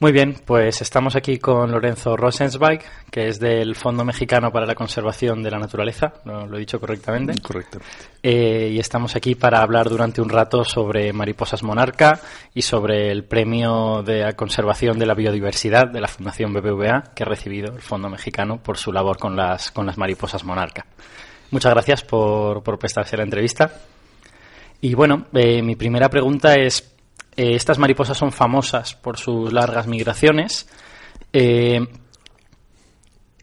Muy bien, pues estamos aquí con Lorenzo Rosenzweig, que es del Fondo Mexicano para la Conservación de la Naturaleza, ¿lo, lo he dicho correctamente? Correcto. Eh, y estamos aquí para hablar durante un rato sobre mariposas monarca y sobre el premio de conservación de la biodiversidad de la Fundación BBVA que ha recibido el Fondo Mexicano por su labor con las, con las mariposas monarca. Muchas gracias por, por prestarse la entrevista. Y bueno, eh, mi primera pregunta es eh, estas mariposas son famosas por sus largas migraciones. Eh,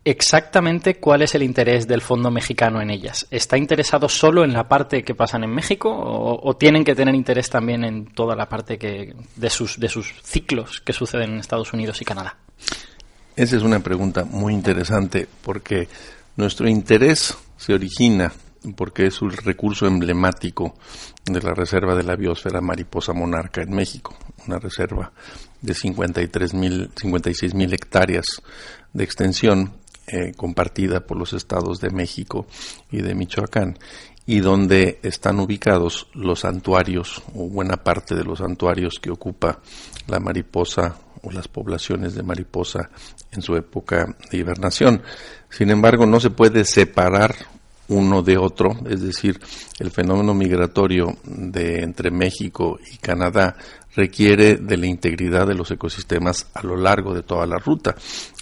exactamente cuál es el interés del fondo mexicano en ellas. ¿Está interesado solo en la parte que pasan en México o, o tienen que tener interés también en toda la parte que, de, sus, de sus ciclos que suceden en Estados Unidos y Canadá? Esa es una pregunta muy interesante porque nuestro interés se origina porque es un recurso emblemático de la Reserva de la Biosfera Mariposa Monarca en México, una reserva de 53 mil, 56 mil hectáreas de extensión eh, compartida por los estados de México y de Michoacán y donde están ubicados los santuarios o buena parte de los santuarios que ocupa la mariposa o las poblaciones de mariposa en su época de hibernación. Sin embargo, no se puede separar uno de otro, es decir, el fenómeno migratorio de entre México y Canadá requiere de la integridad de los ecosistemas a lo largo de toda la ruta.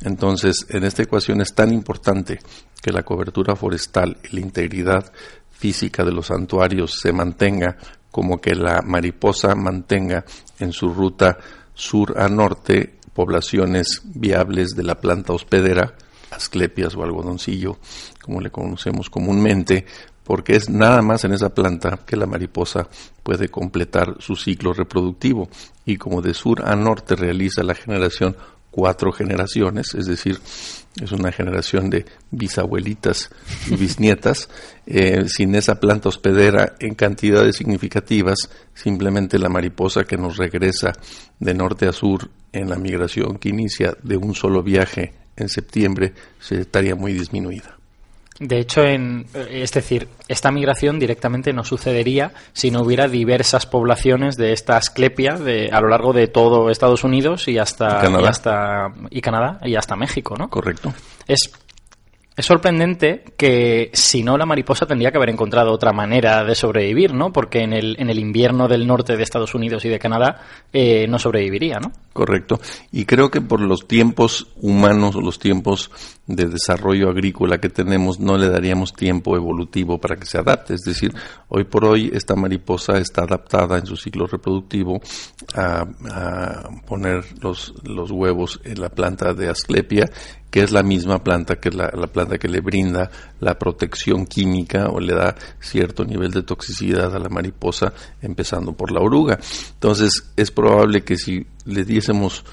Entonces, en esta ecuación es tan importante que la cobertura forestal y la integridad física de los santuarios se mantenga como que la mariposa mantenga en su ruta sur a norte poblaciones viables de la planta hospedera asclepias o algodoncillo, como le conocemos comúnmente, porque es nada más en esa planta que la mariposa puede completar su ciclo reproductivo. Y como de sur a norte realiza la generación cuatro generaciones, es decir, es una generación de bisabuelitas y bisnietas, eh, sin esa planta hospedera en cantidades significativas, simplemente la mariposa que nos regresa de norte a sur en la migración que inicia de un solo viaje en septiembre se estaría muy disminuida. De hecho, en, es decir, esta migración directamente no sucedería si no hubiera diversas poblaciones de esta asclepia de, a lo largo de todo Estados Unidos y hasta Canadá. y hasta y Canadá y hasta México, ¿no? Correcto. Es es sorprendente que si no la mariposa tendría que haber encontrado otra manera de sobrevivir, ¿no? Porque en el, en el invierno del norte de Estados Unidos y de Canadá eh, no sobreviviría, ¿no? Correcto. Y creo que por los tiempos humanos los tiempos de desarrollo agrícola que tenemos no le daríamos tiempo evolutivo para que se adapte. Es decir, hoy por hoy esta mariposa está adaptada en su ciclo reproductivo a, a poner los, los huevos en la planta de Asclepia que es la misma planta que la, la, planta que le brinda la protección química o le da cierto nivel de toxicidad a la mariposa, empezando por la oruga. Entonces, es probable que si le diésemos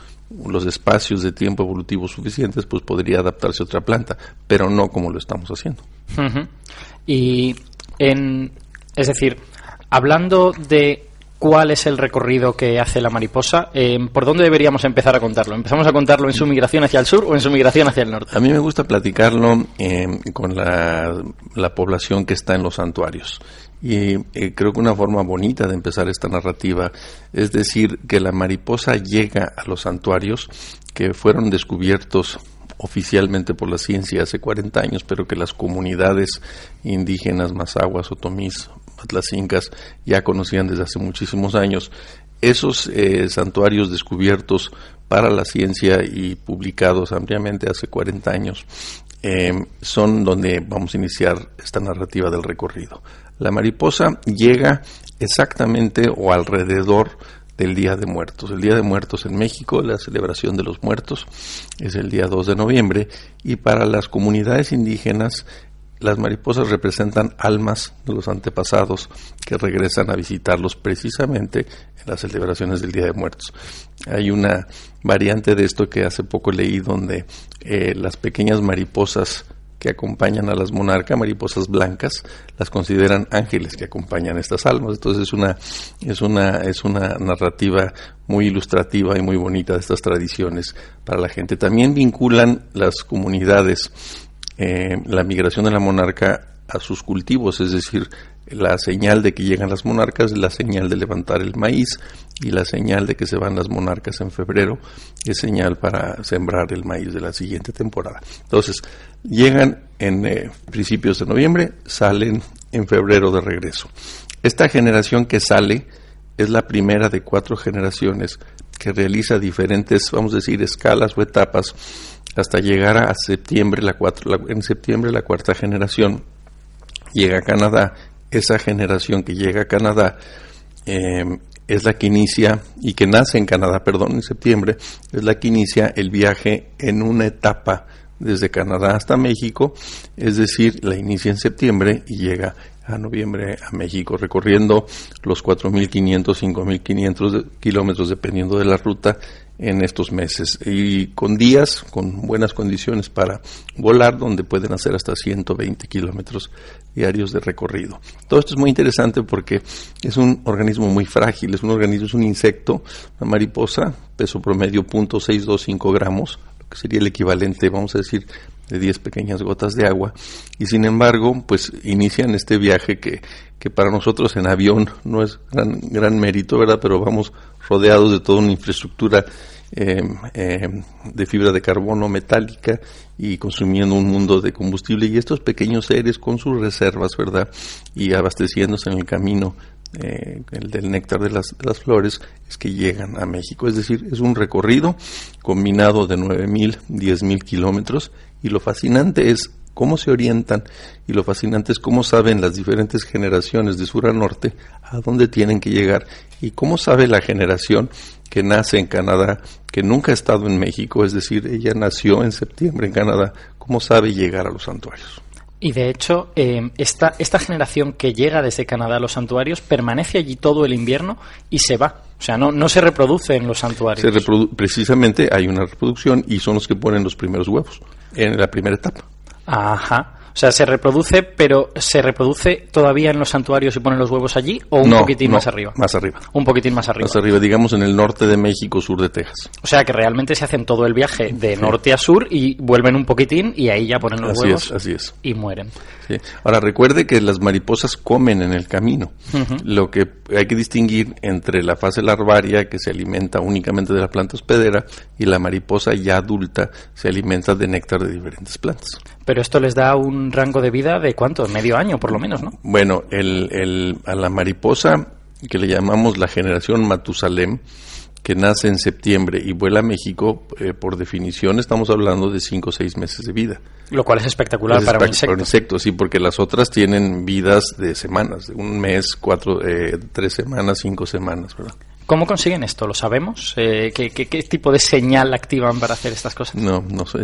los espacios de tiempo evolutivo suficientes, pues podría adaptarse a otra planta, pero no como lo estamos haciendo. Uh -huh. Y en, es decir, hablando de cuál es el recorrido que hace la mariposa, eh, ¿por dónde deberíamos empezar a contarlo? ¿Empezamos a contarlo en su migración hacia el sur o en su migración hacia el norte? A mí me gusta platicarlo eh, con la, la, población que está en los santuarios. Y eh, creo que una forma bonita de empezar esta narrativa es decir que la mariposa llega a los santuarios que fueron descubiertos oficialmente por la ciencia hace 40 años, pero que las comunidades indígenas, mazaguas, otomís, atlacincas ya conocían desde hace muchísimos años. Esos eh, santuarios descubiertos para la ciencia y publicados ampliamente hace 40 años eh, son donde vamos a iniciar esta narrativa del recorrido. La mariposa llega exactamente o alrededor del Día de Muertos. El Día de Muertos en México, la celebración de los muertos, es el día 2 de noviembre y para las comunidades indígenas las mariposas representan almas de los antepasados que regresan a visitarlos precisamente en las celebraciones del Día de Muertos. Hay una variante de esto que hace poco leí donde eh, las pequeñas mariposas que acompañan a las monarcas, mariposas blancas, las consideran ángeles que acompañan a estas almas. Entonces es una, es una, es una narrativa muy ilustrativa y muy bonita de estas tradiciones para la gente. También vinculan las comunidades eh, la migración de la monarca a sus cultivos, es decir, la señal de que llegan las monarcas, la señal de levantar el maíz y la señal de que se van las monarcas en febrero es señal para sembrar el maíz de la siguiente temporada. Entonces, llegan en eh, principios de noviembre, salen en febrero de regreso. Esta generación que sale es la primera de cuatro generaciones que realiza diferentes, vamos a decir, escalas o etapas hasta llegar a septiembre, la cuatro, en septiembre la cuarta generación llega a Canadá. Esa generación que llega a Canadá eh, es la que inicia, y que nace en Canadá, perdón, en septiembre, es la que inicia el viaje en una etapa desde Canadá hasta México, es decir, la inicia en septiembre y llega a noviembre a México, recorriendo los 4.500, 5.500 kilómetros, dependiendo de la ruta, en estos meses. Y con días, con buenas condiciones para volar, donde pueden hacer hasta 120 kilómetros diarios de recorrido. Todo esto es muy interesante porque es un organismo muy frágil, es un organismo, es un insecto, una mariposa, peso promedio 0.625 gramos, lo que sería el equivalente, vamos a decir, de 10 pequeñas gotas de agua y sin embargo pues inician este viaje que, que para nosotros en avión no es gran, gran mérito, ¿verdad? Pero vamos rodeados de toda una infraestructura eh, eh, de fibra de carbono metálica y consumiendo un mundo de combustible y estos pequeños seres con sus reservas, ¿verdad? Y abasteciéndose en el camino eh, el del néctar de las, de las, flores, es que llegan a México. Es decir, es un recorrido combinado de 9.000, 10.000 kilómetros y lo fascinante es cómo se orientan y lo fascinante es cómo saben las diferentes generaciones de sur a norte a dónde tienen que llegar y cómo sabe la generación que nace en Canadá, que nunca ha estado en México, es decir, ella nació en septiembre en Canadá, cómo sabe llegar a los santuarios. Y de hecho, eh, esta, esta generación que llega desde Canadá a los santuarios permanece allí todo el invierno y se va. O sea, no, no se reproduce en los santuarios. precisamente hay una reproducción y son los que ponen los primeros huevos en la primera etapa. Ajá. O sea, se reproduce, pero ¿se reproduce todavía en los santuarios y ponen los huevos allí o un poquitín más arriba? Más arriba. Un poquitín más arriba. Más arriba, digamos en el norte de México, sur de Texas. O sea, que realmente se hacen todo el viaje de norte a sur y vuelven un poquitín y ahí ya ponen los así huevos. Es, así es. Y mueren. Sí. Ahora, recuerde que las mariposas comen en el camino. Uh -huh. Lo que hay que distinguir entre la fase larvaria, que se alimenta únicamente de la planta hospedera, y la mariposa ya adulta se alimenta de néctar de diferentes plantas. Pero esto les da un rango de vida de cuánto? Medio año, por lo menos, ¿no? Bueno, el, el, a la mariposa, que le llamamos la generación Matusalem, que nace en septiembre y vuela a México, eh, por definición estamos hablando de 5 o 6 meses de vida. Lo cual es espectacular es para un insecto. Para un insecto, sí, porque las otras tienen vidas de semanas, de un mes, cuatro, eh, tres semanas, cinco semanas, ¿verdad? ¿Cómo consiguen esto? ¿Lo sabemos? Eh, ¿qué, qué, qué, tipo de señal activan para hacer estas cosas? No, no sé,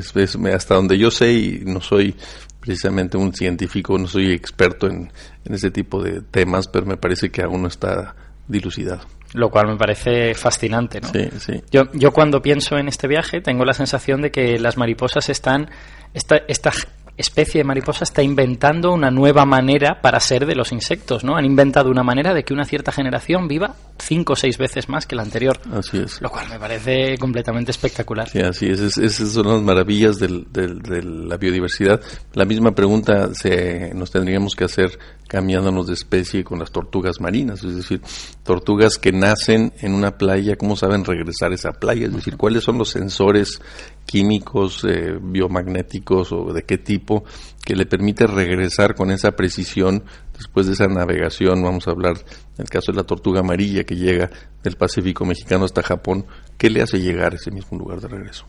hasta donde yo sé y no soy precisamente un científico, no soy experto en, en ese tipo de temas, pero me parece que aún no está dilucidado. Lo cual me parece fascinante, ¿no? Sí, sí. Yo, yo cuando pienso en este viaje tengo la sensación de que las mariposas están, esta, esta especie de mariposa está inventando una nueva manera para ser de los insectos, ¿no? Han inventado una manera de que una cierta generación viva cinco o seis veces más que la anterior. Así es. Lo cual me parece completamente espectacular. Sí, así es. es esas son las maravillas del, del, de la biodiversidad. La misma pregunta se, nos tendríamos que hacer cambiándonos de especie con las tortugas marinas, es decir, tortugas que nacen en una playa, ¿cómo saben regresar a esa playa? Es decir, ¿cuáles son los sensores químicos, eh, biomagnéticos o de qué tipo que le permite regresar con esa precisión después de esa navegación, vamos a hablar del caso de la tortuga amarilla que llega del Pacífico mexicano hasta Japón, ¿qué le hace llegar a ese mismo lugar de regreso?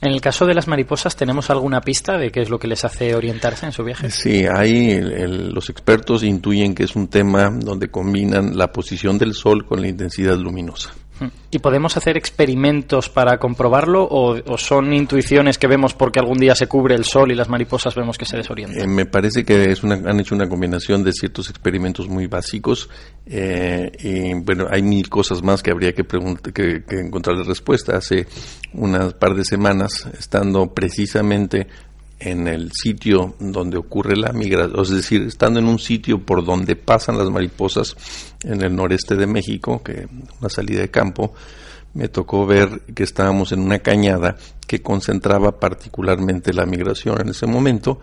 En el caso de las mariposas, ¿tenemos alguna pista de qué es lo que les hace orientarse en su viaje? Sí, ahí el, el, los expertos intuyen que es un tema donde combinan la posición del sol con la intensidad luminosa. ¿Y podemos hacer experimentos para comprobarlo o, o, son intuiciones que vemos porque algún día se cubre el sol y las mariposas vemos que se desorientan? Eh, me parece que es una, han hecho una combinación de ciertos experimentos muy básicos eh, y bueno, hay mil cosas más que habría que, que, que encontrarle respuesta. Hace unas par de semanas, estando precisamente en el sitio donde ocurre la migración, es decir, estando en un sitio por donde pasan las mariposas en el noreste de México, que una salida de campo, me tocó ver que estábamos en una cañada que concentraba particularmente la migración en ese momento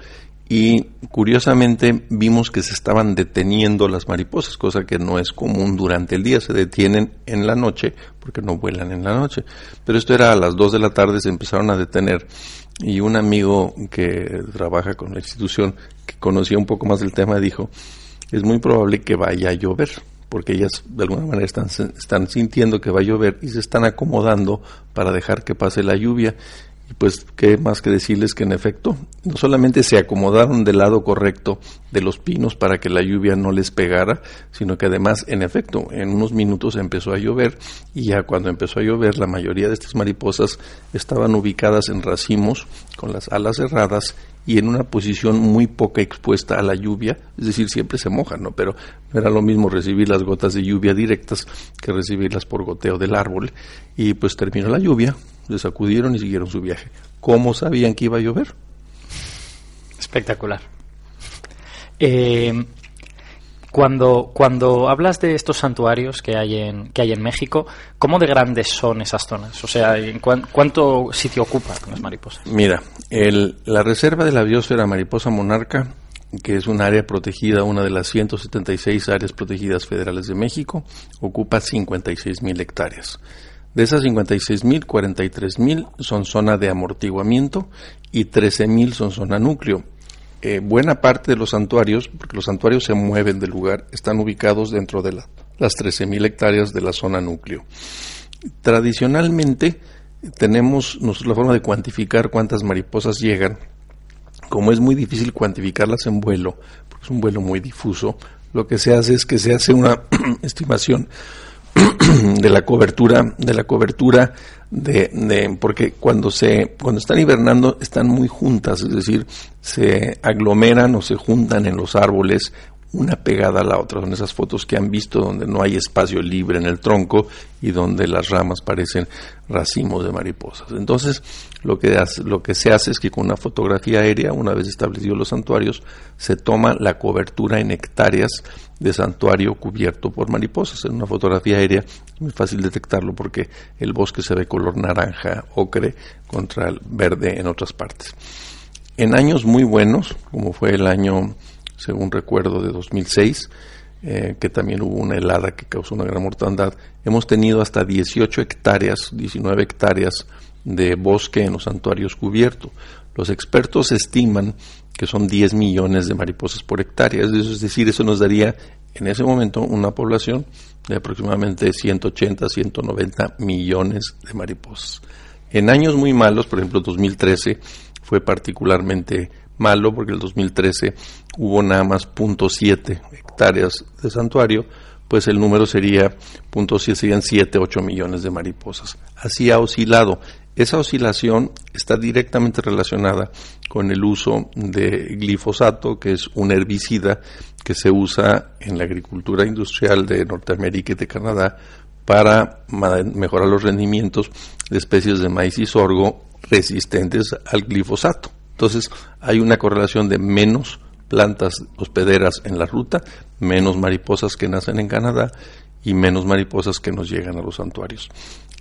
y curiosamente vimos que se estaban deteniendo las mariposas, cosa que no es común durante el día, se detienen en la noche porque no vuelan en la noche. Pero esto era a las 2 de la tarde, se empezaron a detener y un amigo que trabaja con la institución, que conocía un poco más del tema, dijo, es muy probable que vaya a llover porque ellas de alguna manera están, están sintiendo que va a llover y se están acomodando para dejar que pase la lluvia y pues, ¿qué más que decirles que en efecto, no solamente se acomodaron del lado correcto de los pinos para que la lluvia no les pegara, sino que además, en efecto, en unos minutos empezó a llover y ya cuando empezó a llover, la mayoría de estas mariposas estaban ubicadas en racimos con las alas cerradas y en una posición muy poca expuesta a la lluvia, es decir, siempre se mojan, ¿no? Pero era lo mismo recibir las gotas de lluvia directas que recibirlas por goteo del árbol. Y pues terminó la lluvia, se sacudieron y siguieron su viaje. ¿Cómo sabían que iba a llover? Espectacular. Eh, cuando, cuando hablas de estos santuarios que hay en, que hay en México, ¿cómo de grandes son esas zonas? O sea, ¿en ¿cuánto sitio ocupan las mariposas? Mira, el, la Reserva de la Biosfera Mariposa Monarca, que es un área protegida, una de las 176 áreas protegidas federales de México, ocupa 56 mil hectáreas. De esas 56.000, 43.000 son zona de amortiguamiento y 13.000 son zona núcleo. Eh, buena parte de los santuarios, porque los santuarios se mueven del lugar, están ubicados dentro de las 13.000 hectáreas de la zona núcleo. Tradicionalmente tenemos nosotros la forma de cuantificar cuántas mariposas llegan. Como es muy difícil cuantificarlas en vuelo, porque es un vuelo muy difuso, lo que se hace es que se hace una estimación de la cobertura, de la cobertura de, porque cuando se, cuando están hibernando están muy juntas, es decir, se aglomeran o se juntan en los árboles una pegada a la otra. Son esas fotos que han visto donde no hay espacio libre en el tronco y donde las ramas parecen racimos de mariposas. Entonces, lo que, lo que se hace es que con una fotografía aérea, una vez establecidos los santuarios, se toma la cobertura en hectáreas de santuario cubierto por mariposas. En una fotografía aérea es muy fácil detectarlo porque el bosque se ve color naranja, ocre, contra el verde en otras partes. En años muy buenos, como fue el año según recuerdo, de 2006, eh, que también hubo una helada que causó una gran mortandad, hemos tenido hasta 18 hectáreas, 19 hectáreas de bosque en los santuarios cubiertos. Los expertos estiman que son 10 millones de mariposas por hectárea, es decir, eso nos daría en ese momento una población de aproximadamente 180, 190 millones de mariposas. En años muy malos, por ejemplo 2013, fue particularmente malo porque el 2013 hubo nada más 0.7 hectáreas de santuario, pues el número sería 0.7, serían 7, 8 millones de mariposas. Así ha oscilado. Esa oscilación está directamente relacionada con el uso de glifosato, que es un herbicida que se usa en la agricultura industrial de Norteamérica y de Canadá para mejorar los rendimientos de especies de maíz y sorgo resistentes al glifosato. Entonces hay una correlación de menos plantas hospederas en la ruta, menos mariposas que nacen en Canadá y menos mariposas que nos llegan a los santuarios.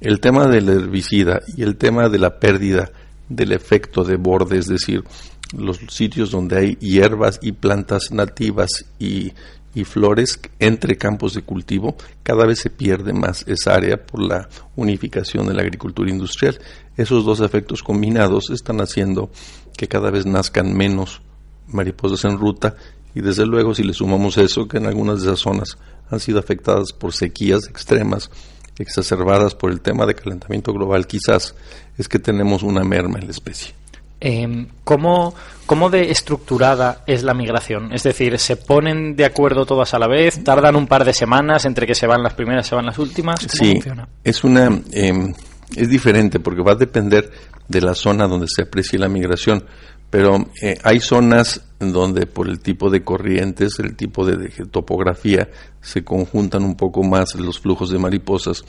El tema del herbicida y el tema de la pérdida del efecto de borde, es decir, los sitios donde hay hierbas y plantas nativas y, flores entre campos de cultivo, cada vez se pierde más esa área por la unificación de la agricultura industrial. Esos dos efectos combinados están haciendo que cada vez nazcan menos mariposas en ruta y desde luego si le sumamos eso que en algunas de esas zonas han sido afectadas por sequías extremas exacerbadas por el tema de calentamiento global quizás es que tenemos una merma en la especie. Eh, ¿cómo, ¿Cómo de estructurada es la migración? Es decir, ¿se ponen de acuerdo todas a la vez? ¿Tardan un par de semanas entre que se van las primeras y se van las últimas? ¿Cómo sí, funciona? es una... Em, es diferente porque va a depender de la zona donde se aprecie la migración, pero eh, hay zonas donde por el tipo de corrientes, el tipo de, de topografía, se conjuntan un poco más los flujos de mariposas.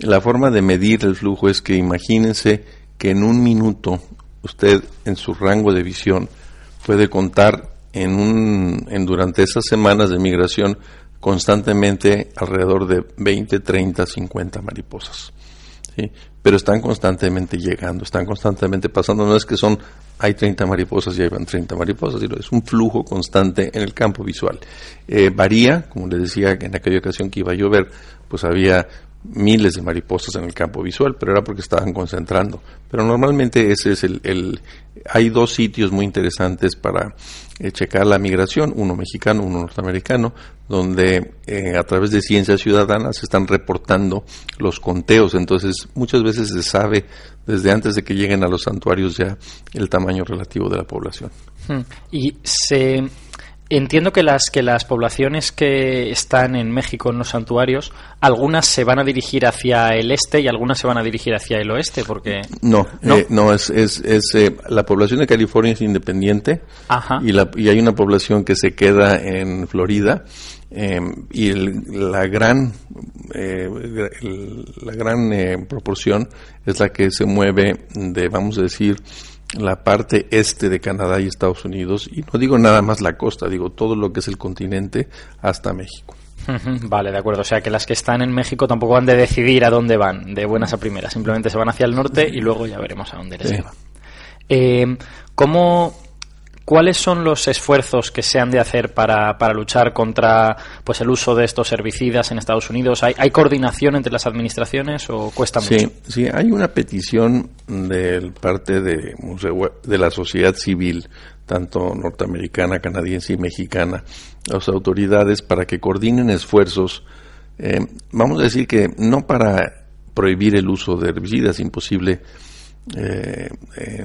La forma de medir el flujo es que imagínense que en un minuto usted en su rango de visión puede contar en un, en durante esas semanas de migración constantemente alrededor de 20, 30, 50 mariposas. ¿Sí? pero están constantemente llegando, están constantemente pasando. No es que son, hay 30 mariposas y van 30 mariposas, sino es un flujo constante en el campo visual. Eh, varía, como les decía, en aquella ocasión que iba a llover, pues había miles de mariposas en el campo visual, pero era porque estaban concentrando. Pero normalmente ese es el, hay dos sitios muy interesantes para eh, checar la migración, uno mexicano, uno norteamericano, donde eh, a través de ciencias ciudadanas se están reportando los conteos. Entonces, muchas veces se sabe desde antes de que lleguen a los santuarios ya el tamaño relativo de la población. Hmm. Y se Entiendo que las que las poblaciones que están en México en los santuarios, algunas se van a dirigir hacia el este y algunas se van a dirigir hacia el oeste, porque no, no, eh, no es, es, es eh, la población de California es independiente y la, y hay una población que se queda en Florida em, y la gran eh, la gran proporción es la que se mueve de vamos a decir la parte este de Canadá y Estados Unidos, y no digo nada más la costa, digo todo lo que es el continente hasta México. Vale, de acuerdo. O sea que las que están en México tampoco van de decidir a dónde van, de buenas a primeras. Simplemente se van hacia el norte y luego ya veremos a dónde les lleva. Eh, ¿Cómo ¿Cuáles son los esfuerzos que se han de hacer para, para luchar contra pues el uso de estos herbicidas en Estados Unidos? ¿Hay, coordinación entre las administraciones o cuesta mucho? Sí, hay una petición de parte de, de la sociedad civil, tanto norteamericana, canadiense y mexicana, las autoridades para que coordinen esfuerzos. Eh, vamos a decir que no para prohibir el uso de herbicidas, imposible eh, eh,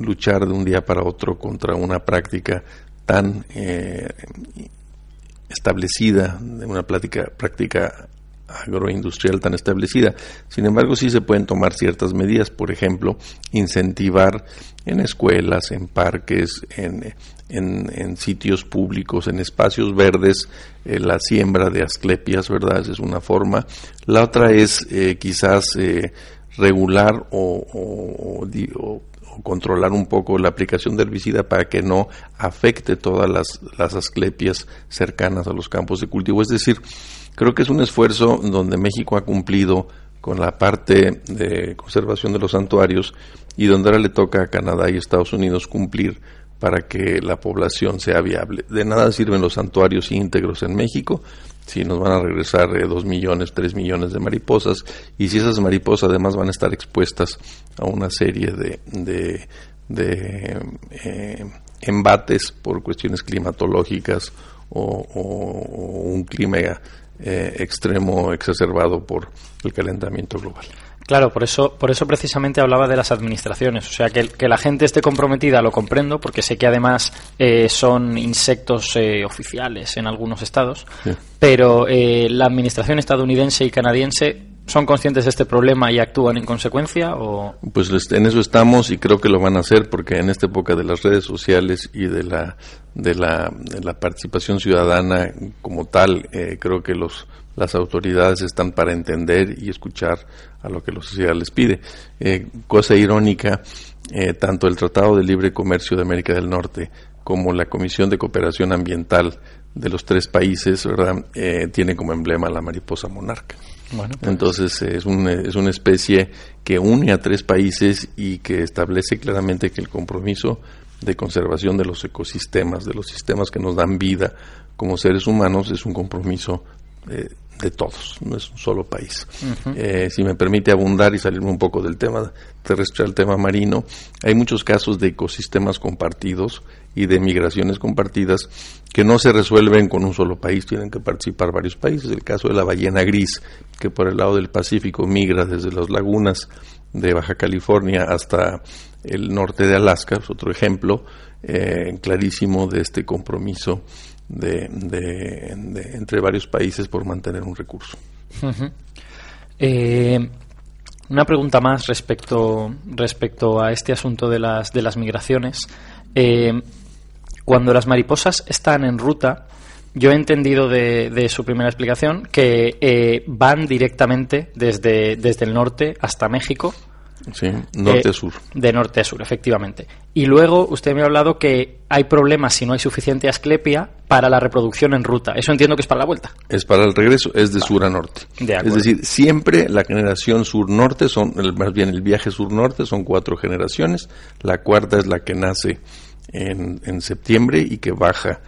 luchar de un día para otro contra una práctica tan eh, establecida, una práctica, agroindustrial tan establecida. Sin embargo, sí se pueden tomar ciertas medidas, por ejemplo, incentivar en escuelas, en parques, en, en, sitios públicos, en espacios verdes, la siembra de asclepias, ¿verdad? Esa es una forma. La otra es quizás regular o, controlar un poco la aplicación de herbicida para que no afecte todas las, las asclepias cercanas a los campos de cultivo. Es decir, creo que es un esfuerzo donde México ha cumplido con la parte de conservación de los santuarios y donde ahora le toca a Canadá y Estados Unidos cumplir para que la población sea viable. De nada sirven los santuarios íntegros en México si nos van a regresar eh, dos millones, tres millones de mariposas, y si esas mariposas además van a estar expuestas a una serie de, de, eh, embates por cuestiones climatológicas o, un clima eh, extremo exacerbado por el calentamiento global. Claro, por eso, por eso precisamente hablaba de las administraciones. O sea, que, que la gente esté comprometida lo comprendo, porque sé que además eh, son insectos eh, oficiales en algunos estados, pero eh, la administración estadounidense y canadiense son conscientes de este problema y actúan en consecuencia o pues en eso estamos y creo que lo van a hacer porque en esta época de las redes sociales y de la de la, de la participación ciudadana como tal creo que los las autoridades están para entender y escuchar a lo que la sociedad les pide. Eh, cosa irónica, eh, tanto el Tratado de Libre Comercio de América del Norte como la Comisión de Cooperación Ambiental de los tres países, ¿verdad? Eh, tiene como emblema la mariposa monarca. Pues. Entonces es, un, es una especie que une a tres países y que establece claramente que el compromiso de conservación de los ecosistemas, de los sistemas que nos dan vida como seres humanos, es un compromiso eh, de todos, no es un solo país. Eh, si me permite abundar y salirme un poco del tema terrestre al tema marino, hay muchos casos de ecosistemas compartidos y de migraciones compartidas que no se resuelven con un solo país, tienen que participar varios países. El caso de la ballena gris, que por el lado del Pacífico migra desde las lagunas de Baja California hasta el norte de Alaska, es otro ejemplo eh, clarísimo de este compromiso de, de, entre varios países por mantener un recurso. Eh, una pregunta más respecto, respecto a este asunto de las, de las migraciones. Eh, cuando las mariposas están en ruta, yo he entendido de, de su primera explicación que eh, van directamente desde, desde el norte hasta México Sí, norte-sur. Eh, de norte a sur, efectivamente. Y luego usted me ha hablado que hay problemas si no hay suficiente asclepia para la reproducción en ruta. Eso entiendo que es para la vuelta. Es para el regreso, es de sur a norte. es decir, siempre la generación sur-norte, son más bien el viaje sur-norte, son cuatro generaciones. La cuarta es la que nace en, en septiembre y que baja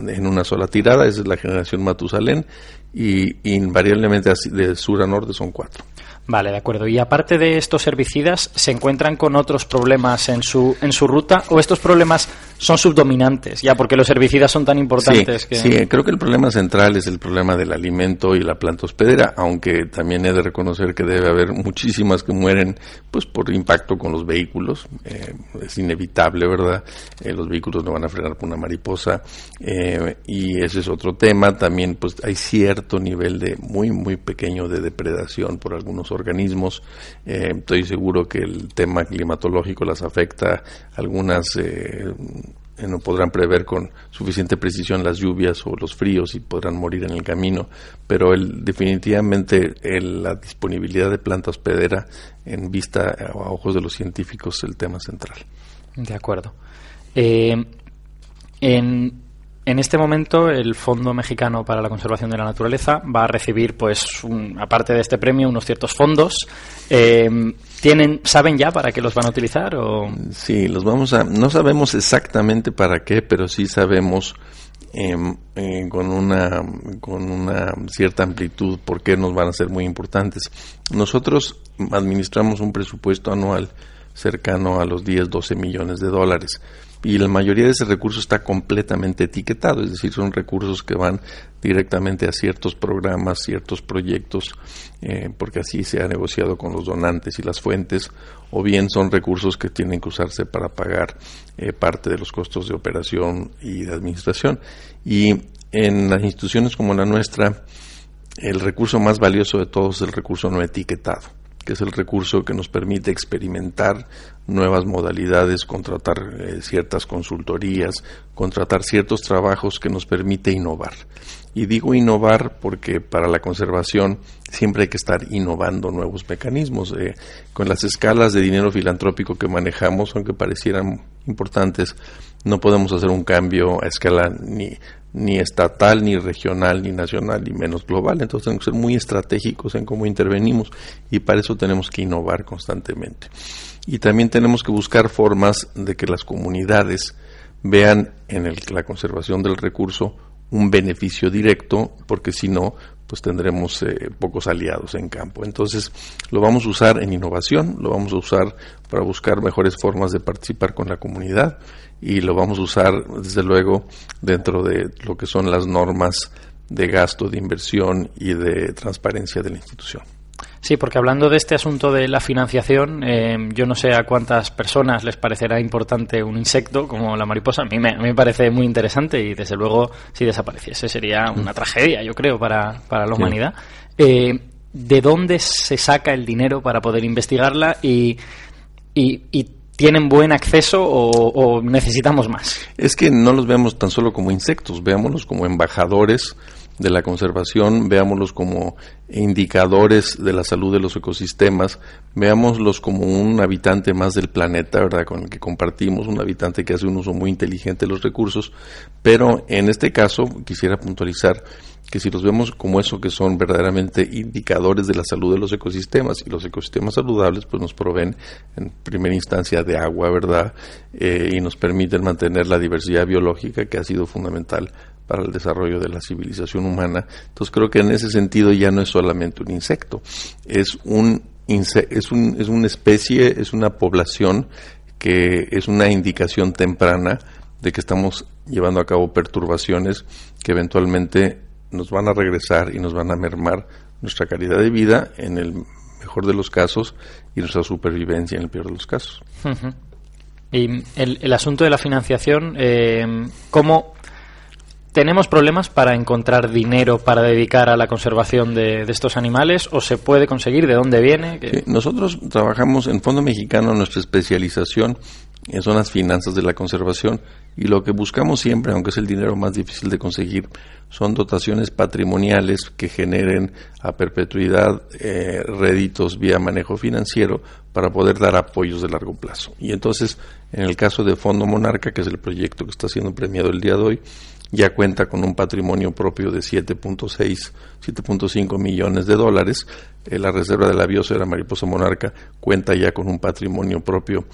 en una sola tirada, esa es la generación Matusalén, y invariablemente de sur a norte son cuatro. Vale, de acuerdo. Y aparte de estos herbicidas, ¿se encuentran con otros problemas en su, en su ruta o estos problemas son subdominantes? Ya, porque los herbicidas son tan importantes. Sí, que... sí, creo que el problema central es el problema del alimento y la planta hospedera, aunque también he de reconocer que debe haber muchísimas que mueren pues por impacto con los vehículos. Eh, es inevitable, ¿verdad? Eh, los vehículos no van a frenar por una mariposa eh, y ese es otro tema. También pues hay cierto nivel de muy, muy pequeño de depredación por algunos organismos. Eh, estoy seguro que el tema climatológico las afecta. Algunas eh, no podrán prever con suficiente precisión las lluvias o los fríos y podrán morir en el camino, pero el, definitivamente la disponibilidad de planta hospedera en vista a ojos de los científicos es el tema central. De acuerdo. Eh, en, en este momento, el Fondo Mexicano para la Conservación de la Naturaleza va a recibir, pues, aparte de este premio, unos ciertos fondos. Eh, ¿Tienen, saben ya para qué los van a utilizar? O? Sí, los vamos a. No sabemos exactamente para qué, pero sí sabemos em, eh, con una con una cierta amplitud por qué nos van a ser muy importantes. Nosotros administramos un presupuesto anual cercano a los 10, 12 millones de dólares y la mayoría de ese recurso está completamente etiquetado, es decir, son recursos que van directamente a ciertos programas, ciertos proyectos, eh, porque así se ha negociado con los donantes y las fuentes, o bien son recursos que tienen que usarse para pagar eh, parte de los costos de operación y de administración. Y en las instituciones como la nuestra, el recurso más valioso de todos es el recurso no etiquetado que es el recurso que nos permite experimentar nuevas modalidades, contratar eh, ciertas consultorías, contratar ciertos trabajos que nos permite innovar. Y digo innovar porque para la conservación siempre hay que estar innovando nuevos mecanismos. Eh, con las escalas de dinero filantrópico que manejamos, aunque parecieran importantes, no podemos hacer un cambio a escala ni ni estatal, ni regional, ni nacional, ni menos global. Entonces tenemos que ser muy estratégicos en cómo intervenimos y para eso tenemos que innovar constantemente. Y también tenemos que buscar formas de que las comunidades vean en la conservación del recurso un beneficio directo, porque si no, pues tendremos eh, pocos aliados en campo. Entonces, lo vamos a usar en innovación, lo vamos a usar para buscar mejores formas de participar con la comunidad y lo vamos a usar, desde luego, dentro de lo que son las normas de gasto, de inversión y de transparencia de la institución. Sí, porque hablando de este asunto de la financiación, eh, yo no sé a cuántas personas les parecerá importante un insecto como la mariposa. A mí me, me parece muy interesante y, desde luego, si desapareciese sería una tragedia, yo creo, para, para la humanidad. Eh, ¿De dónde se saca el dinero para poder investigarla y, y, y tienen buen acceso o, necesitamos más? Es que no los vemos tan solo como insectos, veámoslos como embajadores de la conservación, veámoslos como indicadores de la salud de los ecosistemas, veámoslos como un habitante más del planeta, ¿verdad? Con el que compartimos, un habitante que hace un uso muy inteligente de los recursos, pero en este caso quisiera puntualizar que si los vemos como eso que son verdaderamente indicadores de la salud de los ecosistemas y los ecosistemas saludables pues nos proveen en primera instancia de agua, ¿verdad? Eh, y nos permiten mantener la diversidad biológica que ha sido fundamental para el desarrollo de la civilización humana. Entonces creo que en ese sentido ya no es solamente un insecto, es un es, un, es una especie, es una población que es una indicación temprana de que estamos llevando a cabo perturbaciones que eventualmente nos van a regresar y nos van a mermar nuestra calidad de vida en el mejor de los casos y nuestra supervivencia en el peor de los casos. Y el, asunto de la financiación, eh, ¿cómo tenemos problemas para encontrar dinero para dedicar a la conservación de, estos animales o se puede conseguir? ¿De dónde viene? nosotros trabajamos en Fondo Mexicano, nuestra especialización son las finanzas de la conservación y lo que buscamos siempre, aunque es el dinero más difícil de conseguir, son dotaciones patrimoniales que generen a perpetuidad eh, réditos vía manejo financiero para poder dar apoyos de largo plazo. Y entonces, en el caso de Fondo Monarca, que es el proyecto que está siendo premiado el día de hoy, ya cuenta con un patrimonio propio de 7.6, 7.5 millones de dólares. Eh, la Reserva de la Biosfera Mariposa Monarca cuenta ya con un patrimonio propio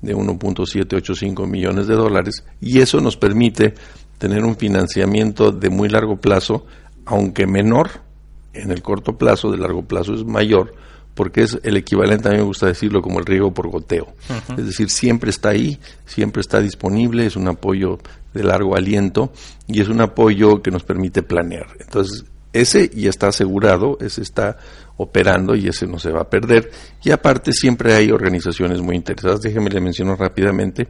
de 1.785 millones de dólares y eso nos permite tener un financiamiento de muy largo plazo, aunque menor en el corto plazo, de largo plazo es mayor, porque es el equivalente, a mí me gusta decirlo, como el riego por goteo. Es decir, siempre está ahí, siempre está disponible, es un apoyo de largo aliento y es un apoyo que nos permite planear. Entonces, ese ya está asegurado, ese está operando y ese no se va a perder. Y aparte siempre hay organizaciones muy interesadas. Déjeme le menciono rápidamente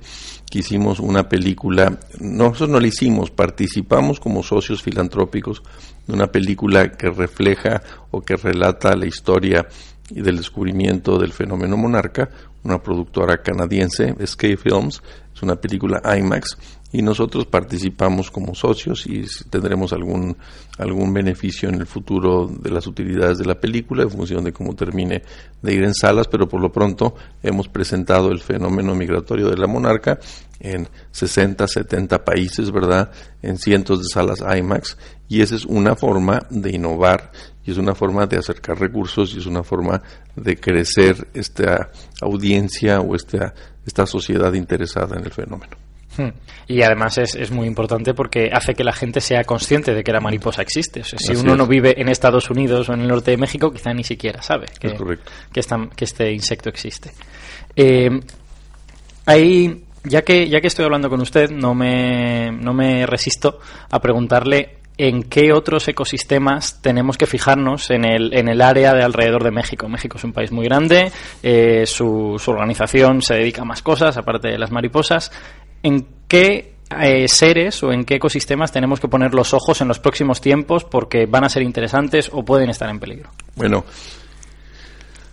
que hicimos una película, nosotros no la hicimos, participamos como socios filantrópicos de una película que refleja o que relata la historia y del descubrimiento del fenómeno monarca, una productora canadiense, Escape Films, es una película IMAX y nosotros participamos como socios y tendremos algún algún beneficio en el futuro de las utilidades de la película en función de cómo termine de ir en salas, pero por lo pronto hemos presentado el fenómeno migratorio de la monarca en 60, 70 países, ¿verdad? En cientos de salas IMAX y esa es una forma de innovar y es una forma de acercar recursos y es una forma de crecer esta audiencia o esta, esta sociedad interesada en el fenómeno. Hmm. Y además es, es, muy importante porque hace que la gente sea consciente de que la mariposa existe. si uno no vive en Estados Unidos o en el norte de México, quizá ni siquiera sabe que, que, que este insecto existe. Eh, hay, ya que, ya que estoy hablando con usted, no me, no me resisto a preguntarle en qué otros ecosistemas tenemos que fijarnos en el, en el área de alrededor de México. México es un país muy grande, eh, su, su, organización se dedica a más cosas, aparte de las mariposas. ¿En qué eh, seres o en qué ecosistemas tenemos que poner los ojos en los próximos tiempos porque van a ser interesantes o pueden estar en peligro? Bueno,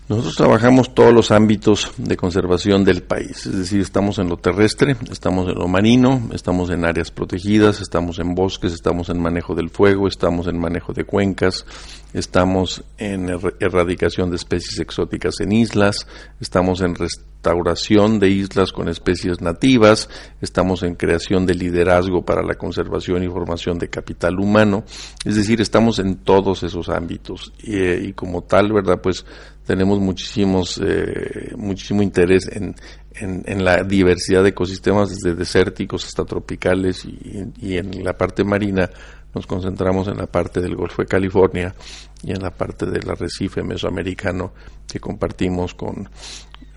nosotros trabajamos todos los ámbitos de conservación del país, es decir, estamos en lo terrestre, estamos en lo marino, estamos en áreas protegidas, estamos en bosques, estamos en manejo del fuego, estamos en manejo de cuencas, estamos en erradicación de especies exóticas en islas, estamos en restauración de islas con especies nativas, estamos en creación de liderazgo para la conservación y formación de capital humano, es decir, estamos en todos esos ámbitos y, y como tal, ¿verdad? Pues tenemos muchísimos, eh, muchísimo interés en, en, la diversidad de ecosistemas, desde desérticos hasta tropicales y, en la parte marina nos concentramos en la parte del Golfo de California y en la parte del arrecife mesoamericano que compartimos con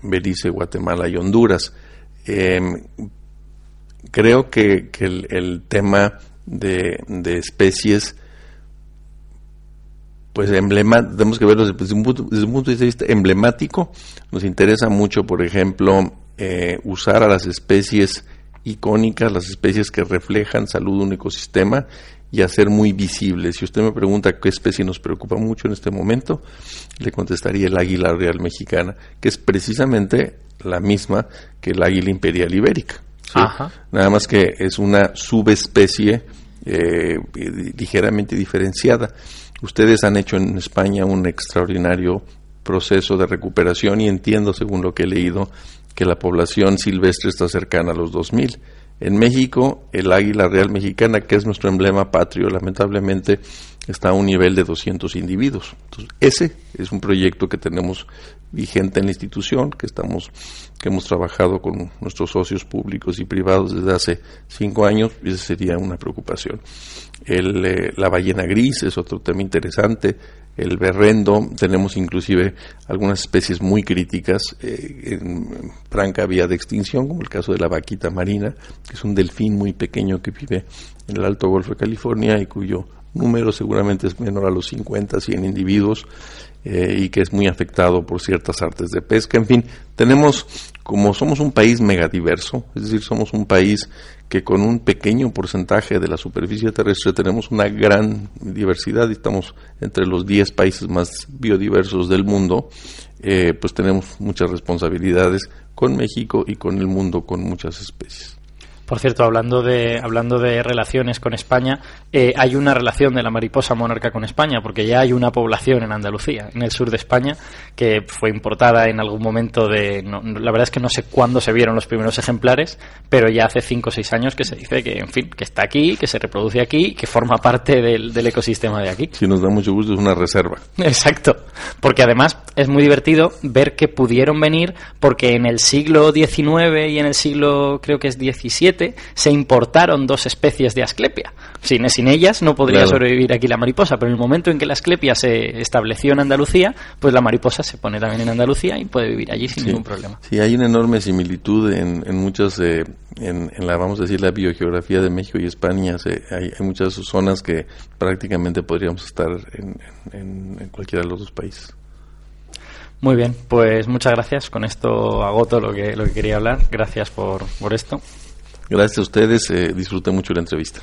Belice, Guatemala y Honduras. Em, creo que, que el, el, tema de, de especies pues emblema, tenemos que verlo desde un, punto, desde un punto de vista emblemático. Nos interesa mucho, por ejemplo, eh, usar a las especies icónicas, las especies que reflejan salud de un ecosistema y hacer muy visibles. Si usted me pregunta qué especie nos preocupa mucho en este momento, le contestaría el águila real mexicana, que es precisamente la misma que el águila imperial ibérica. Nada más que es una subespecie eh, ligeramente diferenciada. Ustedes han hecho en España un extraordinario proceso de recuperación y entiendo, según lo que he leído, que la población silvestre está cercana a los 2.000. En México, el águila real mexicana, que es nuestro emblema patrio, lamentablemente está a un nivel de 200 individuos. Entonces, ese es un proyecto que tenemos vigente en la institución, que estamos, que hemos trabajado con nuestros socios públicos y privados desde hace cinco años, y esa sería una preocupación. El, eh, la ballena gris es otro tema interesante. El berrendo, tenemos inclusive algunas especies muy críticas eh, en franca vía de extinción, como el caso de la vaquita marina, que es un delfín muy pequeño que vive en el Alto Golfo de California y cuyo número seguramente es menor a los 50, 100 individuos eh, y que es muy afectado por ciertas artes de pesca. En fin, tenemos, como somos un país megadiverso, es decir, somos un país que con un pequeño porcentaje de la superficie terrestre tenemos una gran diversidad y estamos entre los 10 países más biodiversos del mundo, eh, pues tenemos muchas responsabilidades con México y con el mundo con muchas especies. Por cierto, hablando de, hablando de relaciones con España, eh, hay una relación de la mariposa monarca con España, porque ya hay una población en Andalucía, en el sur de España, que fue importada en algún momento de. la verdad es que no sé cuándo se vieron los primeros ejemplares, pero ya hace 5 o 6 años que se dice que, en fin, que está aquí, que se reproduce aquí, que forma parte del, del ecosistema de aquí. Si nos da mucho gusto, es una reserva. Exacto, porque además es muy divertido ver que pudieron venir, porque en el siglo XIX y en el siglo, creo que es XVII, se importaron dos especies de asclepia. Sin, sin ellas no podría sobrevivir aquí la mariposa, pero en el momento en que la asclepia se estableció en Andalucía, pues la mariposa se pone también en Andalucía y puede vivir allí sin ningún problema. Sí, hay una enorme similitud en, en muchas, eh, en, la, vamos a decir, la biogeografía de México y España. hay, muchas zonas que prácticamente podríamos estar en, en cualquiera de los dos países. Muy bien, pues muchas gracias. Con esto agoto lo que, lo que quería hablar. Gracias por, por esto. Gracias a ustedes, eh, disfruté mucho la entrevista.